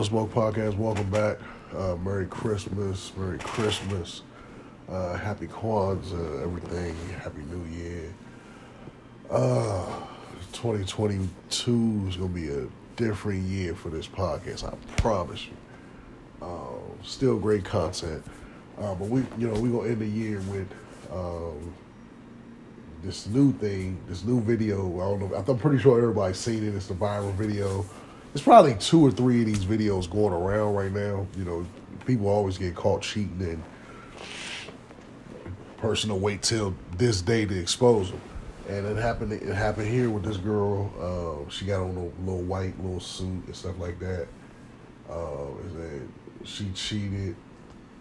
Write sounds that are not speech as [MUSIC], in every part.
Pro Smoke Podcast. Welcome back. Uh, Merry Christmas. Merry Christmas. Uh, happy Kwanzaa, everything. Happy New Year. Uh, 2022 is going to be a different year for this podcast. I promise you. Uh, still great content. Uh, but we, you know, we're going to end the year with um, this new thing, this new video. I don't know. I'm pretty sure everybody's seen it. It's the viral video. There's probably two or three of these videos going around right now. You know, people always get caught cheating, and person will wait till this day to expose them. And it happened. It happened here with this girl. Uh, she got on a little white little suit and stuff like that. Uh, and she cheated.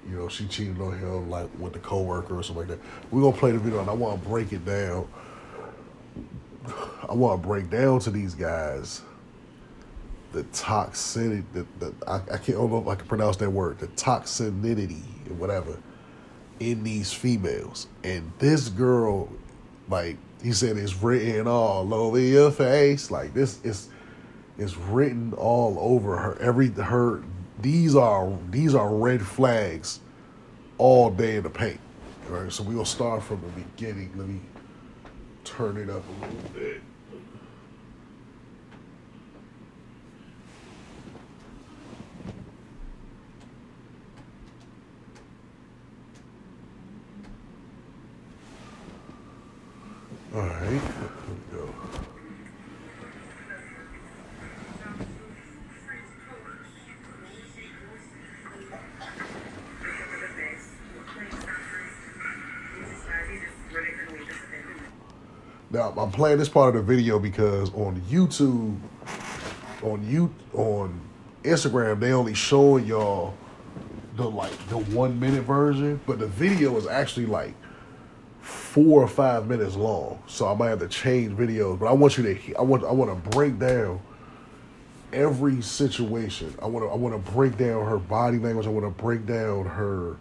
You know, she cheated on him like with the coworker or something like that. We're gonna play the video, and I want to break it down. [SIGHS] I want to break down to these guys the toxicity, the, the I, I can't I don't know if I can pronounce that word, the toxicity or whatever in these females. And this girl, like he said, is written all over your face. Like this is is written all over her. Every her these are these are red flags all day in the paint. All right, so we'll start from the beginning. Let me turn it up a little bit. All right, here we go. Now I'm playing this part of the video because on YouTube, on you on Instagram, they only showing y'all the like the one minute version, but the video is actually like four or five minutes long. So I might have to change videos, but I want you to I want I want to break down every situation. I want to I want to break down her body language. I want to break down her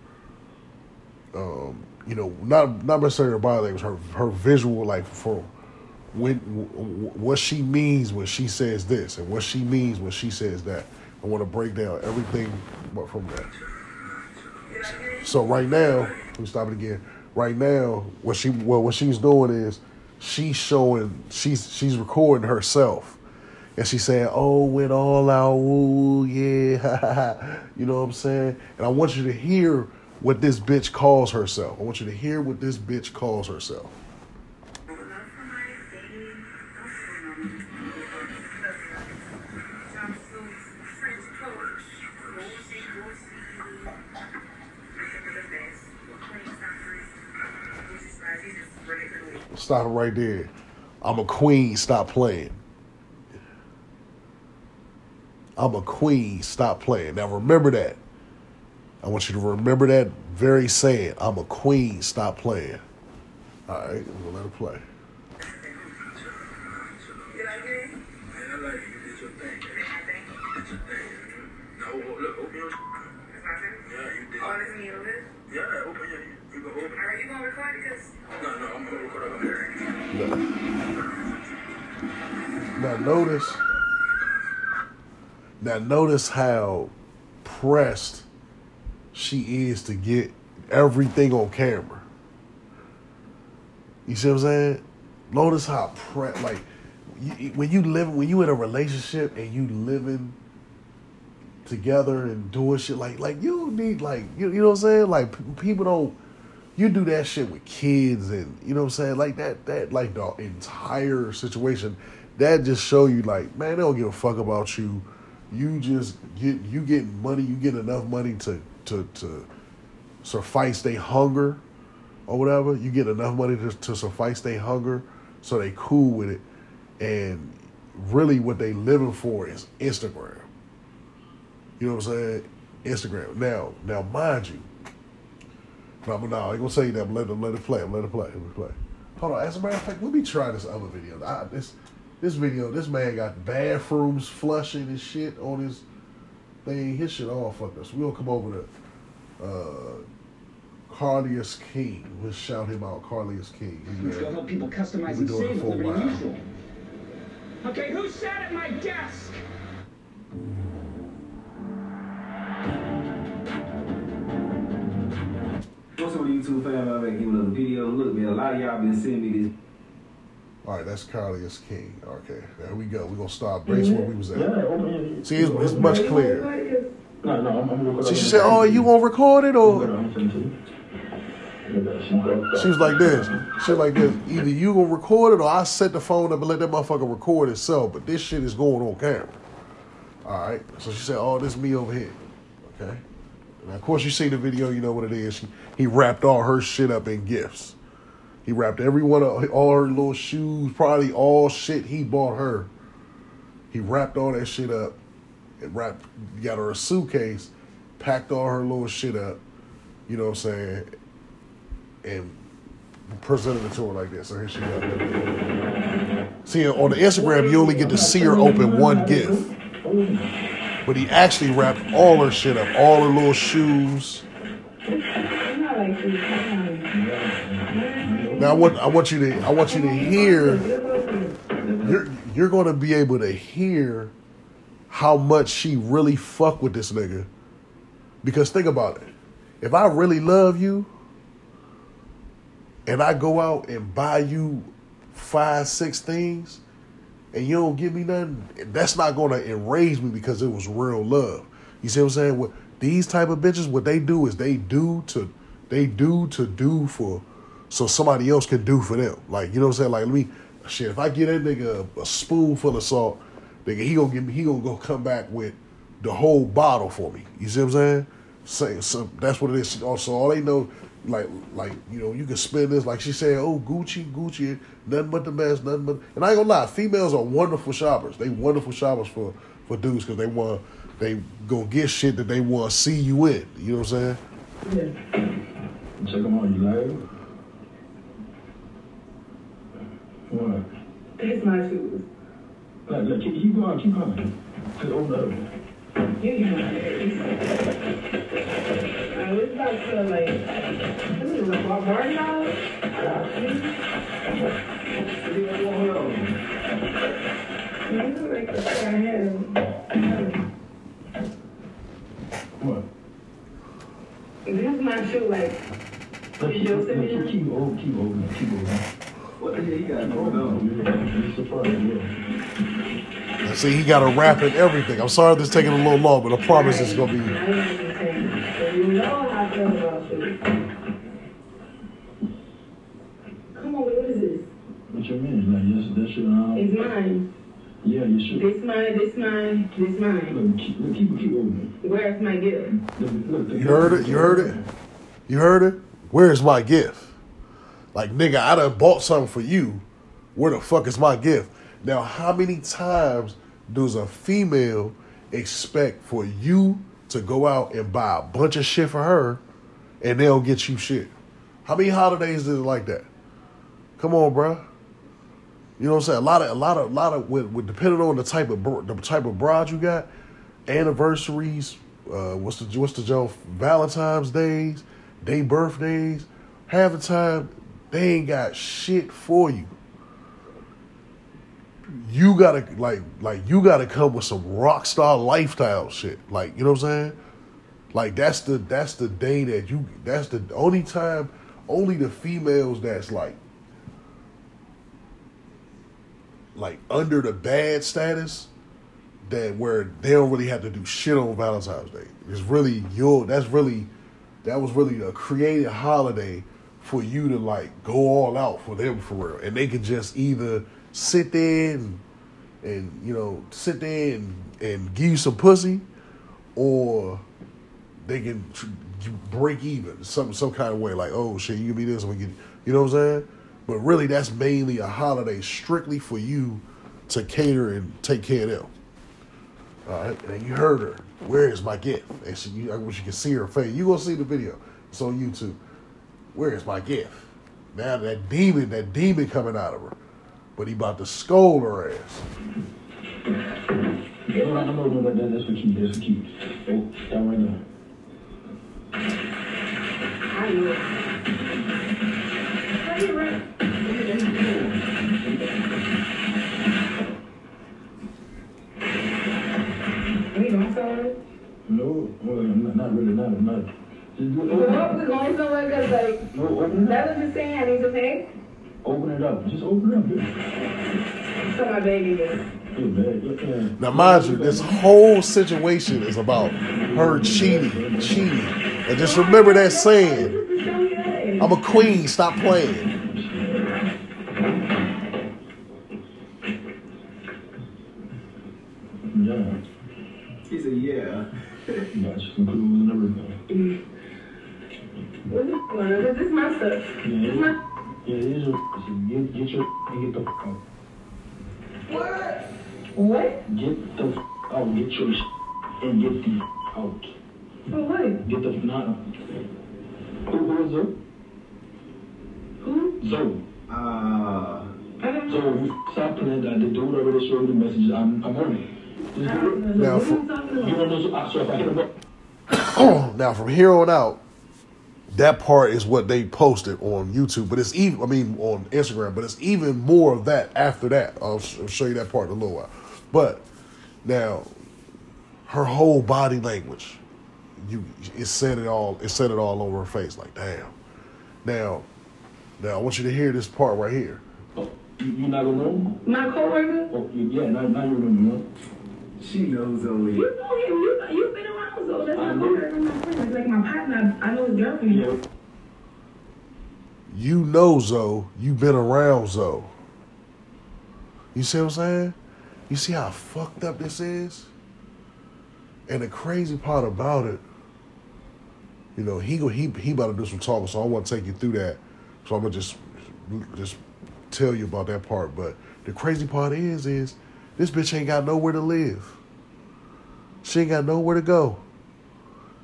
um you know, not not necessarily her body language, her her visual, like for when what she means when she says this, and what she means when she says that. I want to break down everything from that. So right now, let me stop it again. Right now, what she well what she's doing is she's showing she's she's recording herself. And she's saying, "Oh, went all out, ooh, yeah, [LAUGHS] you know what I'm saying." And I want you to hear what this bitch calls herself. I want you to hear what this bitch calls herself. Stop it right there. I'm a queen, stop playing. I'm a queen, stop playing. Now remember that. I want you to remember that very saying. I'm a queen. Stop playing. All right, we'll let it play. Now notice. Now notice how pressed she is to get everything on camera. You see what I'm saying? Notice how pre like you, when you live when you in a relationship and you living together and doing shit like like you need like you, you know what I'm saying like people don't you do that shit with kids and you know what I'm saying like that that like the entire situation that just show you like man they don't give a fuck about you you just get you get money you get enough money to to to suffice their hunger or whatever. You get enough money to, to suffice their hunger, so they cool with it. And really, what they living for is Instagram. You know what I'm saying? Instagram. Now, now, mind you, no, no, I ain't gonna say that. Let them let it play. Let it play. Let it play. Hold on. As a matter of fact, let me try this other video. I, this this video, this man got bathrooms flushing and shit on his thing. His shit all fucked up. So we'll come over to uh, Carlos King. We'll shout him out, Carlos King. He's gonna help people customize and save with Liberty Mutual. Okay, who sat at my desk? YouTube family, I'm making another video. Look, man, a lot of y'all been sending me this. All right, that's Carlos King. Okay, there we go. We're going to start base where we was at. Oh, See, it's, it's much clearer. No, no, I'm, I'm recording. See, she said, oh, you going to record it or? gonna send it to you. She was like this. She was like this. Either you gonna record it or I set the phone up and let that motherfucker record itself. But this shit is going on camera. All right. So she said, "Oh, this me over here." Okay. And of course, you see the video. You know what it is. He wrapped all her shit up in gifts. He wrapped every one of all her little shoes, probably all shit he bought her. He wrapped all that shit up and wrapped, got her a suitcase, packed all her little shit up. You know what I'm saying? and presented it to her like this. So here she goes. See, on the Instagram, you only get to see her open one gift. But he actually wrapped all her shit up, all her little shoes. Now I want I want you to I want you to hear you're you're gonna be able to hear how much she really fuck with this nigga. Because think about it. If I really love you, and I go out and buy you five, six things, and you don't give me nothing, that's not gonna enrage me because it was real love. You see what I'm saying? What these type of bitches, what they do is they do to they do to do for so somebody else can do for them. Like, you know what I'm saying? Like let me shit, if I get that nigga a, a spoonful of salt, nigga, he gonna give me he gonna go come back with the whole bottle for me. You see what I'm saying? Say so that's what it is. Also, all they know like like you know you can spend this like she said oh Gucci Gucci nothing but the best nothing but and I ain't gonna lie females are wonderful shoppers they wonderful shoppers for for dudes because they want they gonna get shit that they want to see you in you know what I'm saying Yeah. Check them out, you live? What? It's my shoes. Like, like, keep, keep going, keep going. Just open up. You you know I was about to like is a bar bar now. You know, like I. What? This is my shoe, like Look, You send me keep, that? keep, oh, keep keep. What the hell you got going on? opening. Yeah, see he got a wrap it everything I'm sorry this taking a little long but I promise it's be understand. So you know how I feel about shoes. Come on, what is this? What you mean? Like, yes, that shit, um, It's mine. yeah, you should. This mine, this mine, this mine. Look, keep, look, keep, keep opening. Where's my gift? Look, look, you heard it you heard it you heard it where's my gift like nigga I done bought something for you where the fuck is my gift now how many times does a female expect for you to go out and buy a bunch of shit for her and they don't get you shit how many holidays is it like that come on bruh you know what I'm saying? A lot of, a lot of, a lot of, with, with depending on the type of, the type of broad you got, anniversaries, uh, what's the, what's the joke? Valentine's days, day birthdays. Half the time, they ain't got shit for you. You gotta like, like you gotta come with some rock star lifestyle shit. Like, you know what I'm saying? Like that's the that's the day that you that's the only time only the females that's like like under the bad status that where they don't really have to do shit on Valentine's Day. It's really your that's really that was really a created holiday for you to like go all out for them for real. And they could just either sit there and, and you know, sit there and, and give you some pussy or they can break even some some kind of way. Like, oh shit, you can be this, we get, you know what I'm saying? But really, that's mainly a holiday strictly for you to cater and take care of them. All right, and you heard her. Where is my gift? And she, you, I wish you could see her face. You gonna see the video? It's on YouTube. Where is my gift? Now that demon, that demon coming out of her, but he about to scold her ass. No, no, no, no, no, that, that's for keep, that's for keep. Oh, that right there. I will. How you run? We don't sell it? No, well, not, not really, not, not. Just do it. Well, we're going somewhere because, like, no, open it up. that was just saying I need to pay. Open it up. Just open it up. Yeah. So my baby is. Yeah, man. Yeah, yeah. Now, mind you, this whole situation is about her cheating, cheating. And just remember that saying, I'm a queen, stop playing. Yeah. He said, yeah. Got you some clues and everything. What's this one? Is this my stuff? Yeah, This yeah. my. Get the f out. What? Get the f out. Get your sh- and get the f out. For what? Get the f not. Who who Zoe? Who? Zoe. Uh, I don't So stop playing that. The dude already showed me the messages. I'm, I'm on it. Now, now, from here on out, that part is what they posted on YouTube, but it's even, I mean, on Instagram, but it's even more of that after that. I'll, sh- I'll show you that part in a little while. But now, her whole body language, you, it said it all, it said it all over her face. Like, damn. Now, now I want you to hear this part right here. Oh, you, you not gonna? My coworker? Oh, yeah, now, now you remember. No? she knows Zoe. You know him. You, you've been around, so my like my partner. I know his girlfriend. You know Zoe, you've been around Zoe. You see what I'm saying? You see how fucked up this is? And the crazy part about it, you know, he go he he about to do some talking, so I want to take you through that. So I'm gonna just just tell you about that part. But the crazy part is, is this bitch ain't got nowhere to live. She ain't got nowhere to go.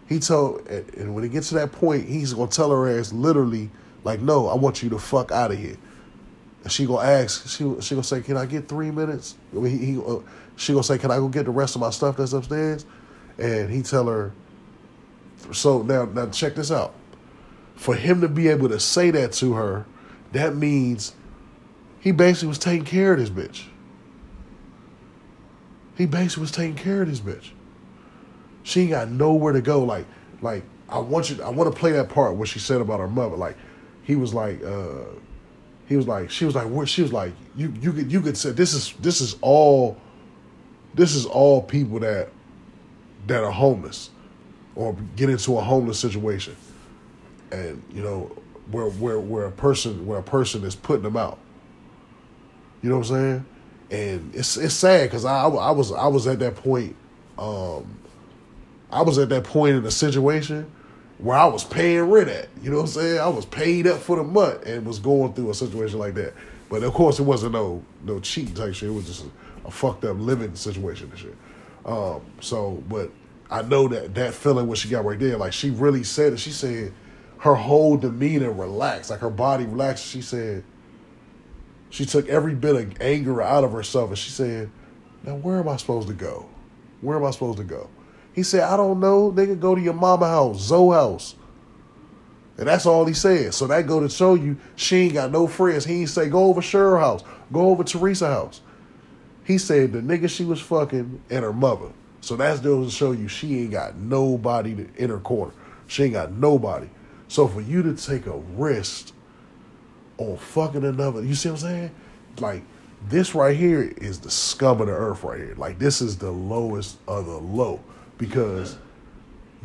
He told, and when it gets to that point, he's gonna tell her ass literally, like, "No, I want you to fuck out of here." And she gonna ask, she she gonna say, "Can I get three minutes?" I mean, he, he uh, she gonna say, "Can I go get the rest of my stuff that's upstairs?" And he tell her, so now now check this out. For him to be able to say that to her, that means he basically was taking care of this bitch. He basically was taking care of this bitch. She ain't got nowhere to go. Like, like I want you. I want to play that part where she said about her mother. Like, he was like, uh, he was like, she was like, where? She was like, you, you could, you could say this is, this is all, this is all people that, that are homeless, or get into a homeless situation, and you know, where, where, where a person, where a person is putting them out. You know what I'm saying? And it's it's sad because I I was I was at that point. Um, I was at that point in a situation where I was paying rent at. You know what I'm saying? I was paid up for the month and was going through a situation like that. But of course, it wasn't no no cheat type shit. It was just a, a fucked up living situation and shit. Um, so, but I know that that feeling what she got right there, like she really said it. She said her whole demeanor relaxed, like her body relaxed. She said she took every bit of anger out of herself and she said, Now where am I supposed to go? Where am I supposed to go? He said, I don't know. They Nigga, go to your mama house, Zoe house. And that's all he said. So that go to show you she ain't got no friends. He ain't say, go over Cheryl house, go over Teresa house. He said the nigga she was fucking and her mother. So that's goes to show you she ain't got nobody in her corner. She ain't got nobody. So for you to take a risk on fucking another. You see what I'm saying? Like this right here is the scum of the earth right here. Like this is the lowest of the low because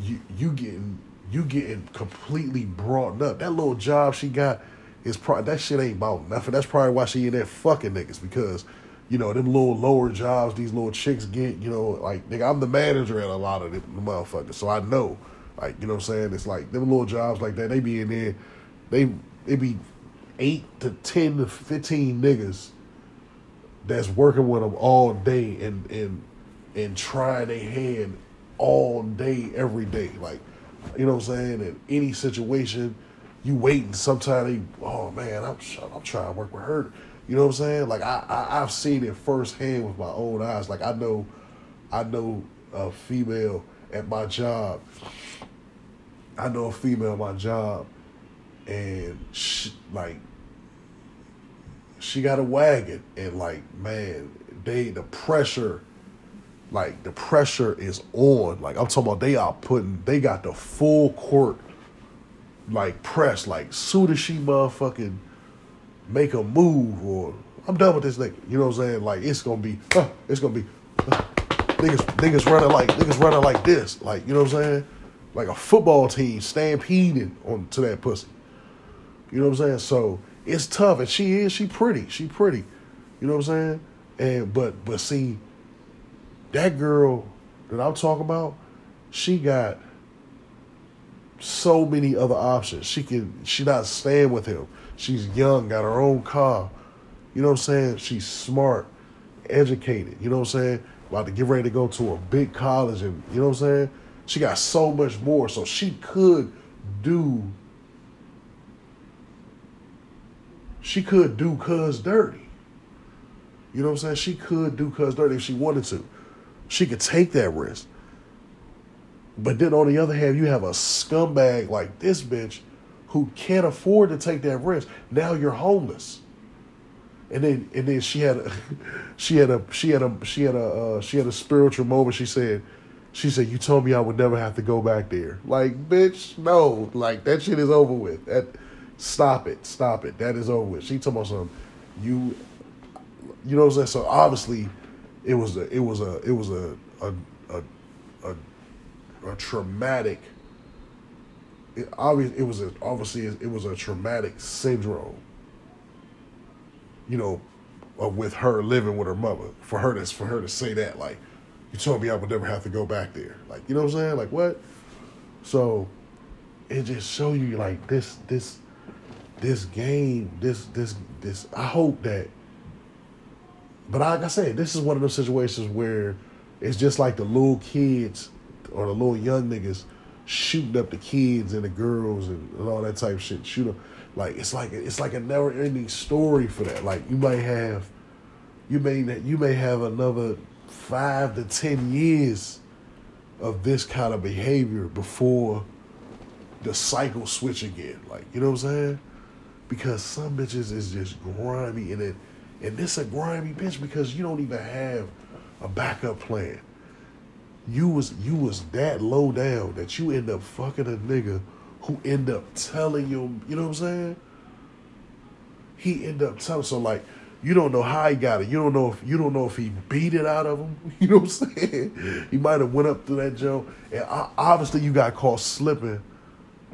you you getting you getting completely brought up. That little job she got is probably that shit ain't about nothing. That's probably why she in there fucking niggas because you know them little lower jobs these little chicks get. You know, like nigga, I'm the manager at a lot of them motherfuckers, so I know. Like you know what I'm saying? It's like them little jobs like that. They be in there. They they be eight to ten to fifteen niggas that's working with them all day and and and trying their hand all day every day. Like you know what I'm saying? In any situation, you waiting. Sometimes oh man, I'm I'm trying to work with her. You know what I'm saying? Like I, I I've seen it firsthand with my own eyes. Like I know, I know a female at my job. I know a female at my job, and she, like she got a wagon and like man they the pressure like the pressure is on like i'm talking about they are putting they got the full court like press. Like soon as she motherfucking make a move or I'm done with this nigga. You know what I'm saying? Like it's gonna be, uh, it's gonna be uh, niggas niggas running like niggas running like this. Like you know what I'm saying? Like a football team stampeding on to that pussy. You know what I'm saying? So it's tough, and she is she pretty, she pretty. You know what I'm saying? And but but see, that girl that I'm talking about, she got so many other options. She can she not staying with him. She's young, got her own car. You know what I'm saying? She's smart, educated. You know what I'm saying? About to get ready to go to a big college, and you know what I'm saying? She got so much more, so she could do. She could do cuz dirty. You know what I'm saying? She could do cuz dirty if she wanted to. She could take that risk. But then on the other hand, you have a scumbag like this bitch who can't afford to take that risk. Now you're homeless. And then and then she had a [LAUGHS] she had a she had a she had a uh, she had a spiritual moment. She said she said you told me I would never have to go back there. Like bitch, no, like that shit is over with. That stop it, stop it. That is over with. She told me something. You you know what I'm saying? So obviously it was a it was a it was a a a, a, a traumatic it obvious it was a obviously it was a traumatic syndrome you know uh, with her living with her mother for her to for her to say that like you told me I would never have to go back there. Like you know what I'm saying? Like what? So it just show you like this this this game this this this I hope that but like I said, this is one of those situations where it's just like the little kids or the little young niggas shooting up the kids and the girls and, and all that type of shit. Shoot them like it's like it's like a never ending story for that. Like you might have, you may you may have another five to ten years of this kind of behavior before the cycle switch again. Like you know what I'm saying? Because some bitches is just grimy and it and this a grimy bitch because you don't even have a backup plan. You was you was that low down that you end up fucking a nigga who end up telling you, you know what I'm saying? He end up telling so like you don't know how he got it. You don't know if you don't know if he beat it out of him. [LAUGHS] You know what I'm saying? He might have went up to that joke, and obviously you got caught slipping.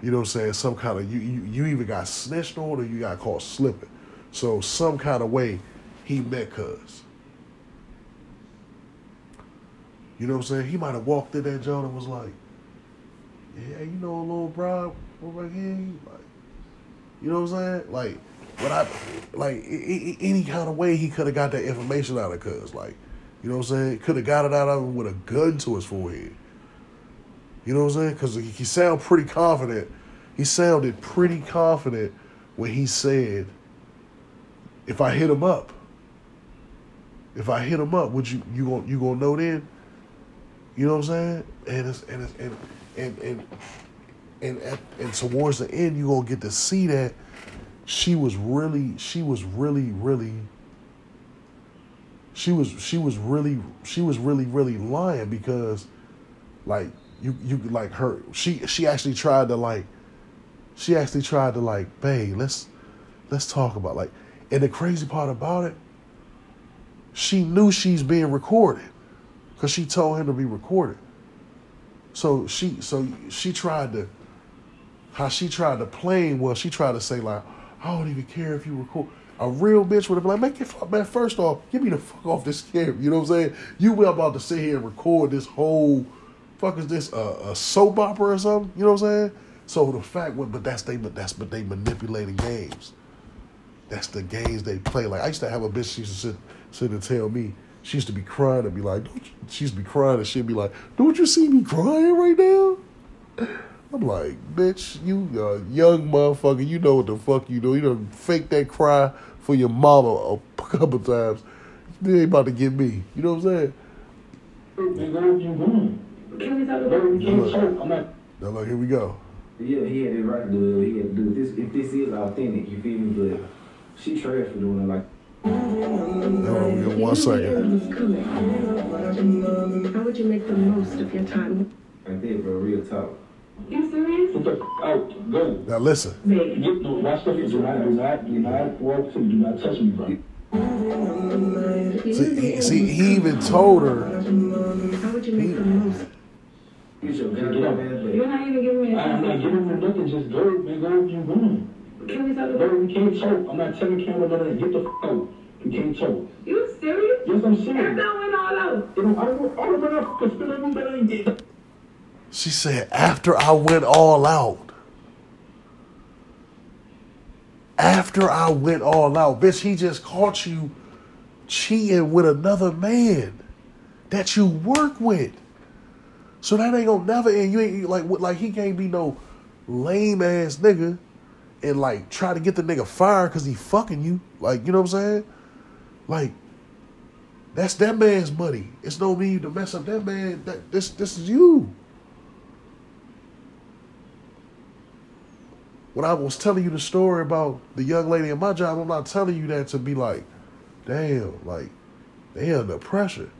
You know what I'm saying? Some kind of you you, you either got snitched on or you got caught slipping. So some kind of way he met cuz. You know what I'm saying? He might have walked in that joint and was like, yeah, you know a little bro over here. Like, you know what I'm saying? Like, what I, like, any kind of way he could have got that information out of cuz. Like, you know what I'm saying? Could have got it out of him with a gun to his forehead. You know what I'm saying? Because he sounded pretty confident. He sounded pretty confident when he said, if I hit him up, if I hit him up, would you you gonna you gonna know then? You know what I'm saying? And it's and it's, and and and and at, and towards the end, you gonna get to see that she was really she was really really she was she was really she was really really lying because like you you like her she she actually tried to like she actually tried to like babe let's let's talk about like and the crazy part about it she knew she's being recorded because she told him to be recorded. So she so she tried to how she tried to play well, she tried to say like, I don't even care if you record. A real bitch would have been like, make it fuck man, first off, get me the fuck off this camera. You know what I'm saying? You were about to sit here and record this whole fuck is this a soap opera or something? You know what I'm saying? So the fact was, but that's they but that's but they manipulating games. That's the games they play. Like I used to have a bitch she used to sit sit and tell me she used to be crying and be like, don't you, she used to be crying and she'd be like, don't you see me crying right now? I'm like, bitch, you a young motherfucker. You know what the fuck you do. You don't fake that cry for your mama a couple times. They ain't about to get me. You know what I'm saying? Now look, here we go. Yeah, he had the right to do it. He had to do this. If this is authentic, you feel me? But she trash for doing it like. Oh, one second. How would you make the most of your time? Right there, bro. Real talk. You serious? Get the f- out. Go. Now listen. Babe. Get no. Watch the. Do not. Do not. Do not walk to. Do not touch me, bro. See, he, see, he even told her. How would you make the most? Get your Get gun up. bad, You're not even giving me a I'm not chance. giving you nothing. Just go, man. Go where you going. Can we talk Bro, about we can't talk. I'm not telling camera none of that. Get the f- out. We can't talk. You serious? Yes, I'm After serious. I went all out. You know, I don't. I don't want to f- spend every minute I ain't get. She said, after I went all out. After I went all out. Bitch, he just caught you cheating with another man that you work with. So that ain't gonna never end. You ain't like like he can't be no lame ass nigga and like try to get the nigga fired because he fucking you. Like, you know what I'm saying? Like, that's that man's money. It's no need to mess up that man. That this this is you. when I was telling you the story about the young lady in my job, I'm not telling you that to be like, damn, like they under pressure.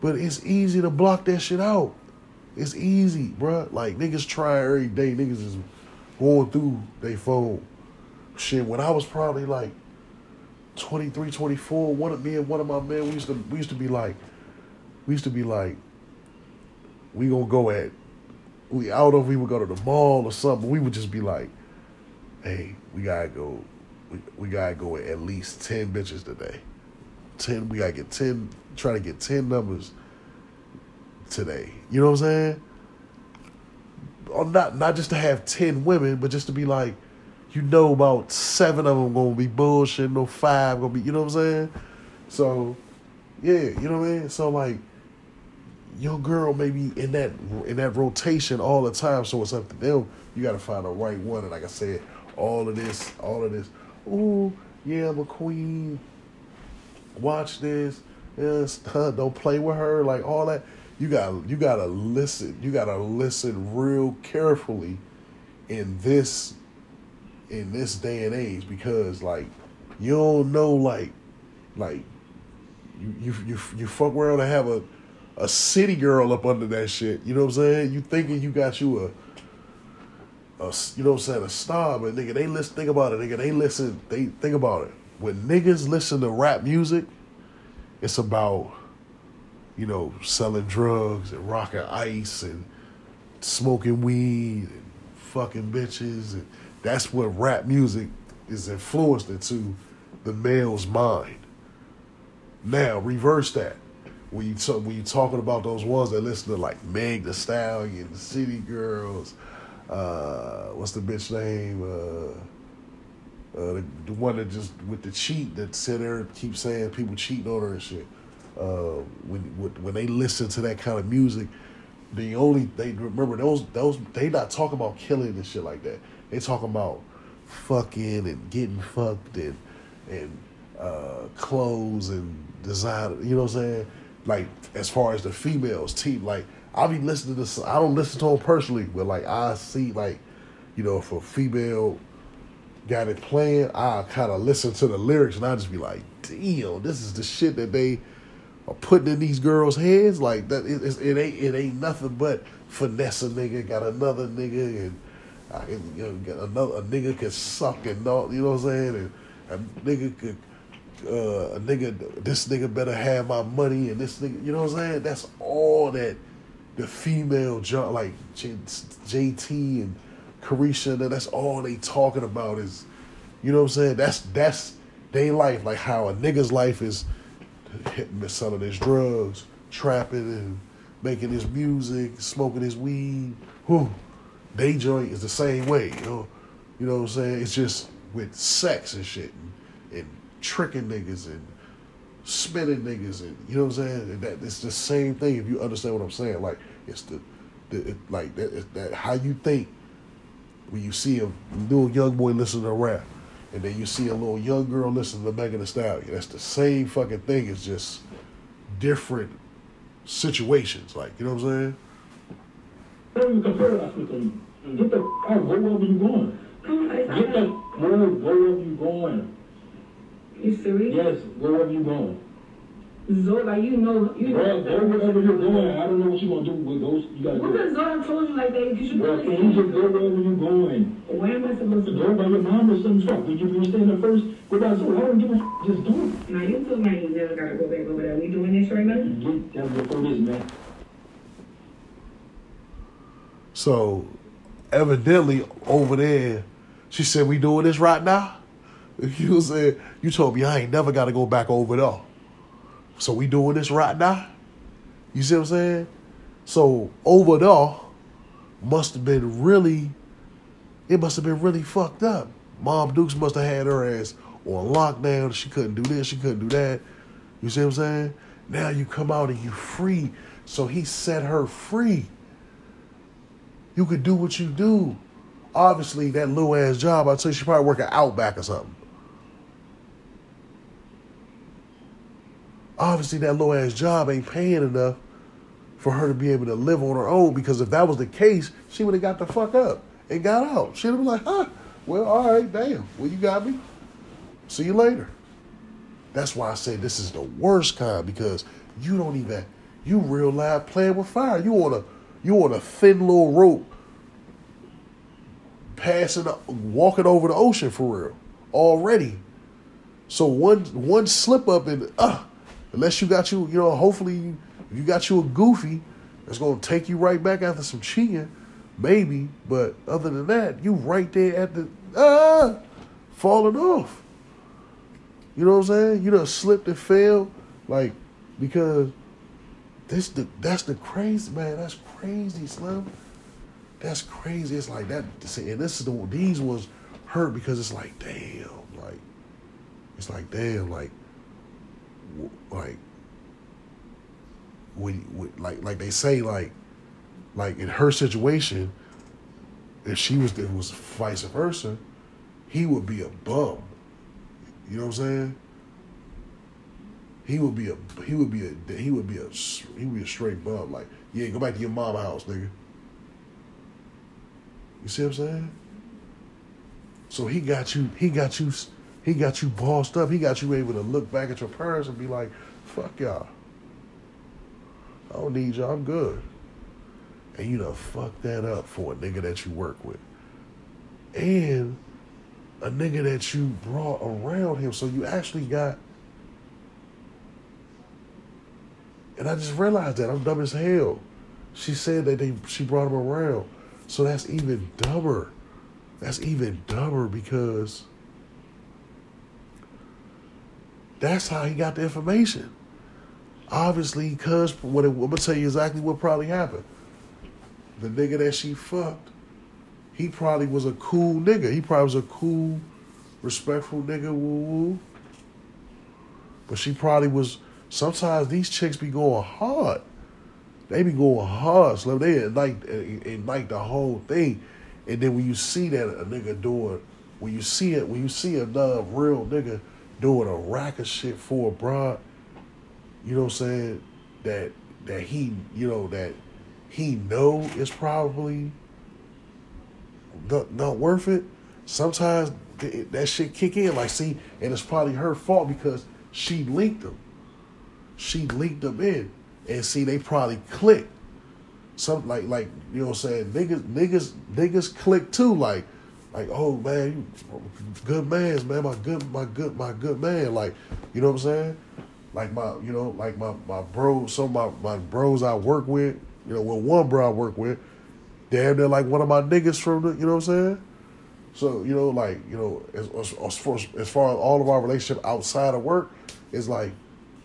But it's easy to block that shit out. It's easy, bruh. Like niggas try every day. Niggas is going through their phone. Shit, when I was probably like 23, 24, one of me and one of my men, we used to we used to be like, we used to be like, we gonna go at we I don't know if we would go to the mall or something. We would just be like, hey, we gotta go. We, we gotta go at least ten bitches today. Ten. We gotta get ten. Try to get ten numbers today. You know what I'm saying? Not not just to have ten women, but just to be like, you know, about seven of them gonna be bullshit. No five gonna be. You know what I'm saying? So, yeah, you know what I mean. So like your girl may be in that in that rotation all the time, so it's up to them. You got to find the right one. And like I said, all of this, all of this. Ooh, yeah, I'm a queen. Watch this. Yes, [LAUGHS] don't play with her. Like all that. You got you got to listen. You got to listen real carefully in this in this day and age because like you don't know like like you you you, you fuck around and have a a city girl up under that shit. You know what I'm saying? You thinking you got you a, a you know what I'm saying, a star, but nigga, they listen. Think about it, nigga. They listen. They think about it. When niggas listen to rap music, it's about, you know, selling drugs and rocking ice and smoking weed and fucking bitches, and that's what rap music is influenced into the male's mind. Now reverse that when you talk, when you talking about those ones that listen to like Meg Thee Stallion, City Girls, uh, what's the bitch name? Uh, uh, the, the one that just with the cheat that sit there keep saying people cheating on her and shit. Uh, when when they listen to that kind of music, the only they remember those those they not talking about killing and shit like that. They talking about fucking and getting fucked and and uh, clothes and design. You know what I'm saying? Like as far as the females team, like I be listening to. I don't listen to them personally, but like I see like, you know, if a female got it playing, I kind of listen to the lyrics and I just be like, damn, this is the shit that they putting in these girls' heads. Like that, it, it's- it ain't it ain't nothing but finesse a nigga, got another nigga, and I can, you know, get another a nigga could suck and all, you know what I'm saying, and a nigga could. Uh, a nigga, this nigga better have my money, and this nigga, you know what I'm saying? That's all that the female like J- JT and Caresha. That's all they talking about is, you know what I'm saying? That's that's they life, like how a nigga's life is hitting, selling his drugs, trapping and making his music, smoking his weed. Whew. They joint is the same way, you know. You know what I'm saying? It's just with sex and shit and, and tricking niggas and spinning niggas and you know what I'm saying? That it's the same thing if you understand what I'm saying. Like it's the, the it, like that, that how you think when you see a little young boy listen to rap, and then you see a little young girl listen to the Megan Thee Stallion. That's the same fucking thing. It's just different situations. Like you know what I'm saying? Don't compare us with them. Get the oh, f- out. Go wherever you going. Come Get the it's where, wherever you going. You serious? Yes, wherever you going. Zoe, like you know, you Bro, know. go wherever you're going. I don't know what you're gonna do with those. You gotta What go. does Zoe told you like that? You should Bro, can you just go wherever you're going? Where am I supposed to Go go? by your mom or something. Fuck. When you when you stay there first, go by Zoe. I don't give a f- Just do it. Now you feel like you never gotta go back over there. We doing this right now? Get that before this, man. So evidently over there, she said, We doing this right now? [LAUGHS] You said, You told me I ain't never gotta go back over there. So we doing this right now? You see what I'm saying? So over there must have been really it must have been really fucked up. Mom Dukes must have had her ass on lockdown. She couldn't do this, she couldn't do that. You see what I'm saying? Now you come out and you free. So he set her free. You could do what you do. Obviously, that little ass job, I'd say she probably work at Outback or something. Obviously, that low ass job ain't paying enough for her to be able to live on her own because if that was the case, she would have got the fuck up and got out. She'd have been like, huh, well, all right, damn. Well, you got me. See you later. That's why I say this is the worst kind because you don't even you real live playing with fire. You on a you on a thin little rope passing walking over the ocean for real already. So one one slip up and uh unless you got you you know hopefully you, you got you a goofy that's gonna take you right back after some cheating maybe but other than that you right there at the uh falling off. You know what I'm saying? You done slipped and fell, like because this the that's the crazy man. That's crazy, Slim. That's crazy. It's like that. And this is the these ones hurt because it's like damn, like it's like damn, like like when, when like like they say like like in her situation, if she was if was vice versa, he would be a bum. You know what I'm saying? He would be a he would be a he would be a he would be a straight bum. Like, yeah, go back to your mama house, nigga. You see what I'm saying? So he got you he got you he got you bossed up. He got you able to look back at your parents and be like, fuck y'all. I don't need y'all, I'm good. And you done fuck that up for a nigga that you work with. And a nigga that you brought around him. So you actually got. And I just realized that I'm dumb as hell. She said that they she brought him around. So that's even dumber. That's even dumber because that's how he got the information. Obviously, because what I'm gonna tell you exactly what probably happened. The nigga that she fucked, he probably was a cool nigga. He probably was a cool, respectful nigga. Woo woo. But she probably was. Sometimes these chicks be going hard. They be going hard, so they ignite, ignite the whole thing. And then when you see that a nigga doing, when you see it, when you see another real nigga doing a rack of shit for a broad, you know what I'm saying? That that he, you know, that he know is probably not, not worth it. Sometimes th- that shit kick in. Like, see, and it's probably her fault because she linked them. She linked them in, and see, they probably clicked. Some like like you know what I'm saying niggas niggas niggas click too like like oh man you good man's man. My good my good my good man. Like you know what I'm saying? Like my you know like my my bro some of my my bros I work with you know well one bro I work with damn they're like one of my niggas from the you know what I'm saying? So you know like you know as as, as, far, as far as all of our relationship outside of work is like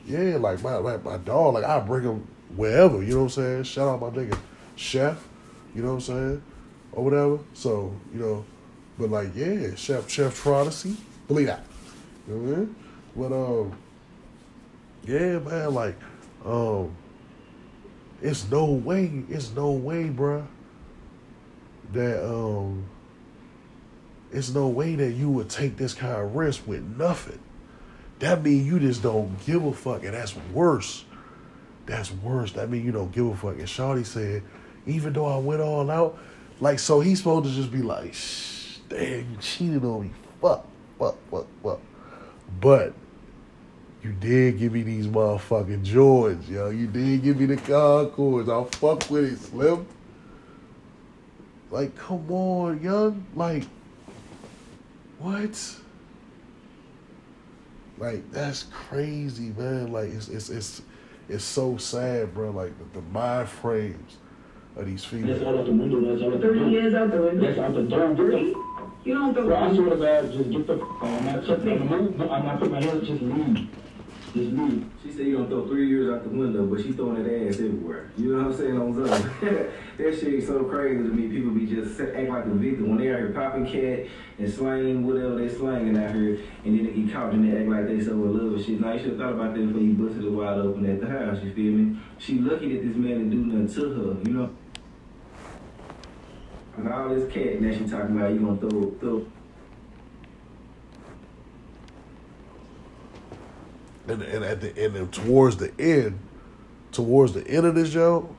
yeah like my my, my dog like I bring him wherever you know what I'm saying? Shout out my nigga chef you know what I'm saying? Or whatever. So you know but like yeah chef chef Trodacy believe that you know what I mean but um yeah, man, like, um, it's no way, it's no way, bruh, that um, it's no way that you would take this kind of risk with nothing. That mean you just don't give a fuck, and that's worse. That's worse. That mean you don't give a fuck. And Shawty said, even though I went all out, like, so he's supposed to just be like, Shh, damn, you cheated on me. Fuck, fuck, fuck, fuck. But you did give me these motherfucking Jordans, yo. You did give me the Concords. I'll fuck with it, Slim. Like, come on, young. Like, what? Like, that's crazy, man. Like, it's it's it's it's so sad, bro. Like the, the mind frames of these That's females. all out the window. That's all out the Three window. years out the window. That's out the door. Three? You don't Bro, I go. swear to God, just get the. f- I'm not checking on the I'm not putting my hands. Just leave. Just leave. She said you gonna throw three years out the window, but she throwing that ass everywhere. You know what I'm saying on Zoom? [LAUGHS] that shit is so crazy to me. People be just sit- act like a victim when they out here popping cat and slanging whatever they slanging out here, and then they get caught and they act like they so in love with shit. Now you should have thought about that before you busted it wide open at the house. You feel me? She lucky that this man didn't do nothing to her. You know. And all this cat she talking about, you gonna throw throw And and at the and towards the end, towards the end of this show,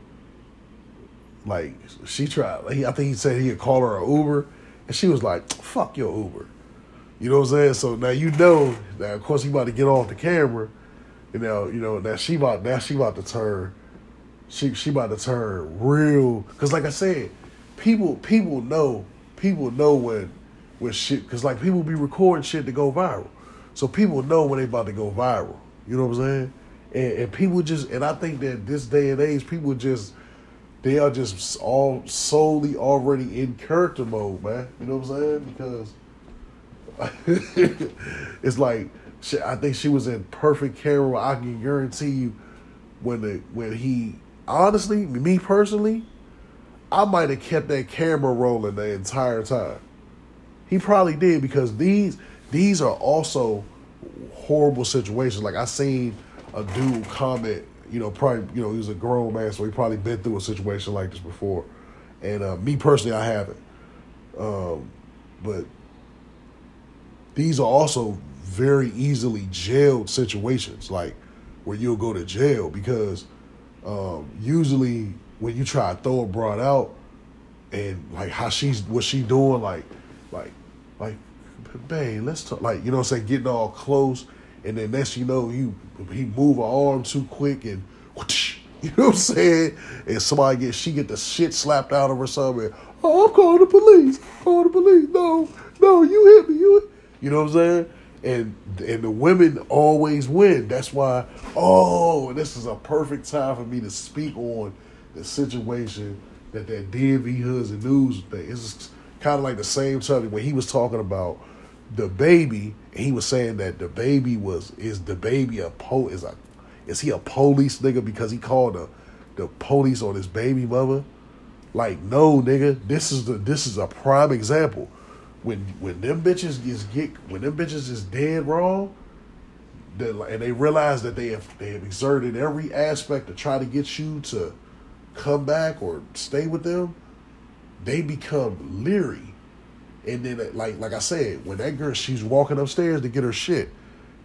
like she tried. He, I think he said he'd call her an Uber, and she was like, "Fuck your Uber." You know what I'm saying? So now you know that of course he about to get off the camera. You know, you know that she about now she about to turn. She she about to turn real because like I said, people people know people know when when shit because like people be recording shit to go viral, so people know when they about to go viral. You know what I'm saying? And, and people just and I think that this day and age people just they are just all solely already in character mode, man. You know what I'm saying? Because [LAUGHS] it's like she, I think she was in perfect camera. I can guarantee you when the when he honestly, me personally, I might have kept that camera rolling the entire time. He probably did because these these are also horrible situations. Like I seen a dude comment, you know, probably you know he was a grown man, so he probably been through a situation like this before. And uh, me personally, I haven't. Um, but these are also very easily jailed situations, like where you'll go to jail because um, usually when you try to throw a broad out and like how she's what she doing, like like like babe, let's talk like you know what I'm saying, getting all close and then next you know you he move her arm too quick and whoosh, [LAUGHS] you know what I'm saying? And somebody get she get the shit slapped out of her something. Oh, I'm calling the police. Call the police. No, no, you hit me. You you know what I'm saying? And and the women always win. That's why. Oh, this is a perfect time for me to speak on the situation that that DMV Hoods and News thing. It's kind of like the same time when he was talking about the baby. And he was saying that the baby was is the baby a po is a is he a police nigga because he called the the police on his baby mother? Like no nigga, this is the this is a prime example. When when them bitches is get when them bitches is dead wrong, and they realize that they have they have exerted every aspect to try to get you to come back or stay with them, they become leery. And then like like I said, when that girl she's walking upstairs to get her shit,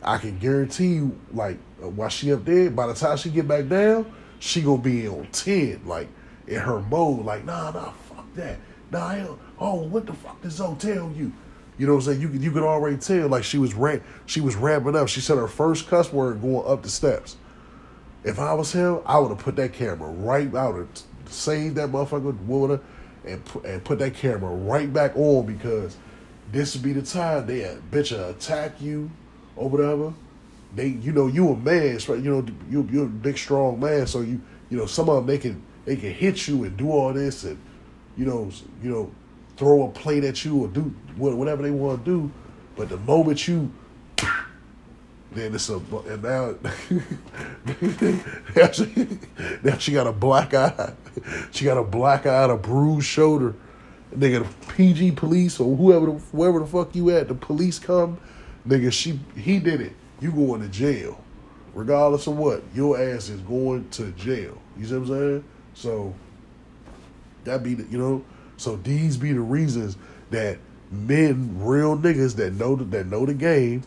I can guarantee you, like uh, while she up there, by the time she get back down, she gonna be on ten, like in her mode, like nah nah fuck that, nah hell, oh what the fuck does Zoe tell you? You know what I'm saying? You you could already tell like she was ramp she was ramping up. She said her first cuss word going up the steps. If I was him, I would have put that camera right out and saved that motherfucker woman and pu- and put that camera right back on because this would be the time they bitch uh, attack you or whatever. They, you know, you a man, so, you know, you you're a big strong man, so you you know some of them they can they can hit you and do all this and you know you know throw a plate at you or do whatever they want to do, but the moment you then it's a and now [LAUGHS] now, she, now she got a black eye. She got a black eye, and a bruised shoulder. Nigga, the PG police or whoever, the, whoever the fuck you at, the police come. Nigga, she he did it. You going to jail, regardless of what. Your ass is going to jail. You see what I'm saying? So that be the, you know. So these be the reasons that men, real niggas that know that know the game,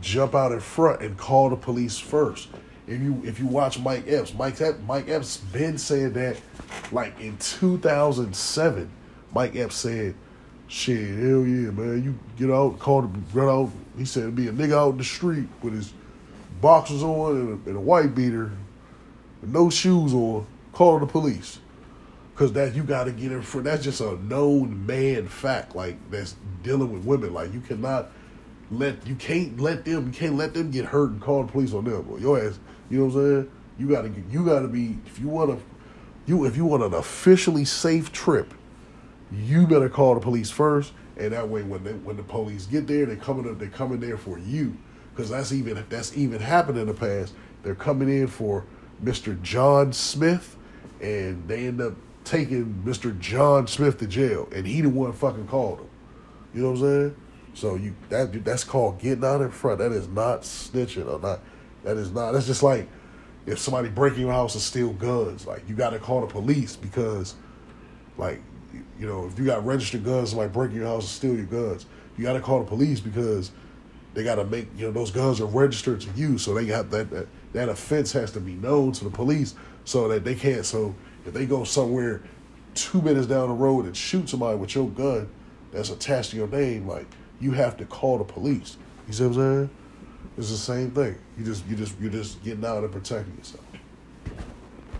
jump out in front and call the police first. If you if you watch Mike Epps, Mike Epps, Mike Epps been saying that like in 2007, Mike Epps said, "Shit, hell yeah, man, you get out, call the run out." He said, "Be a nigga out in the street with his boxers on and a, and a white beater, with no shoes on, Call the police. Cause that you gotta get in front. That's just a known man fact. Like that's dealing with women. Like you cannot let you can't let them you can't let them get hurt and call the police on them. Your ass, you know what I'm saying? You gotta you gotta be if you want to you if you want an officially safe trip, you better call the police first, and that way when they, when the police get there, they coming up they coming there for you, because that's even that's even happened in the past. They're coming in for Mr. John Smith, and they end up taking Mr. John Smith to jail, and he the one fucking called him. You know what I'm saying? So you that that's called getting out in front. That is not snitching or not. That is not. That's just like if somebody breaking your house and steal guns. Like you got to call the police because, like, you know, if you got registered guns, somebody breaking your house and steal your guns, you got to call the police because they got to make you know those guns are registered to you, so they have that, that that offense has to be known to the police so that they can't. So if they go somewhere two minutes down the road and shoot somebody with your gun that's attached to your name, like you have to call the police. You see what I'm saying? It's the same thing. You just you just you're just getting out and protecting yourself.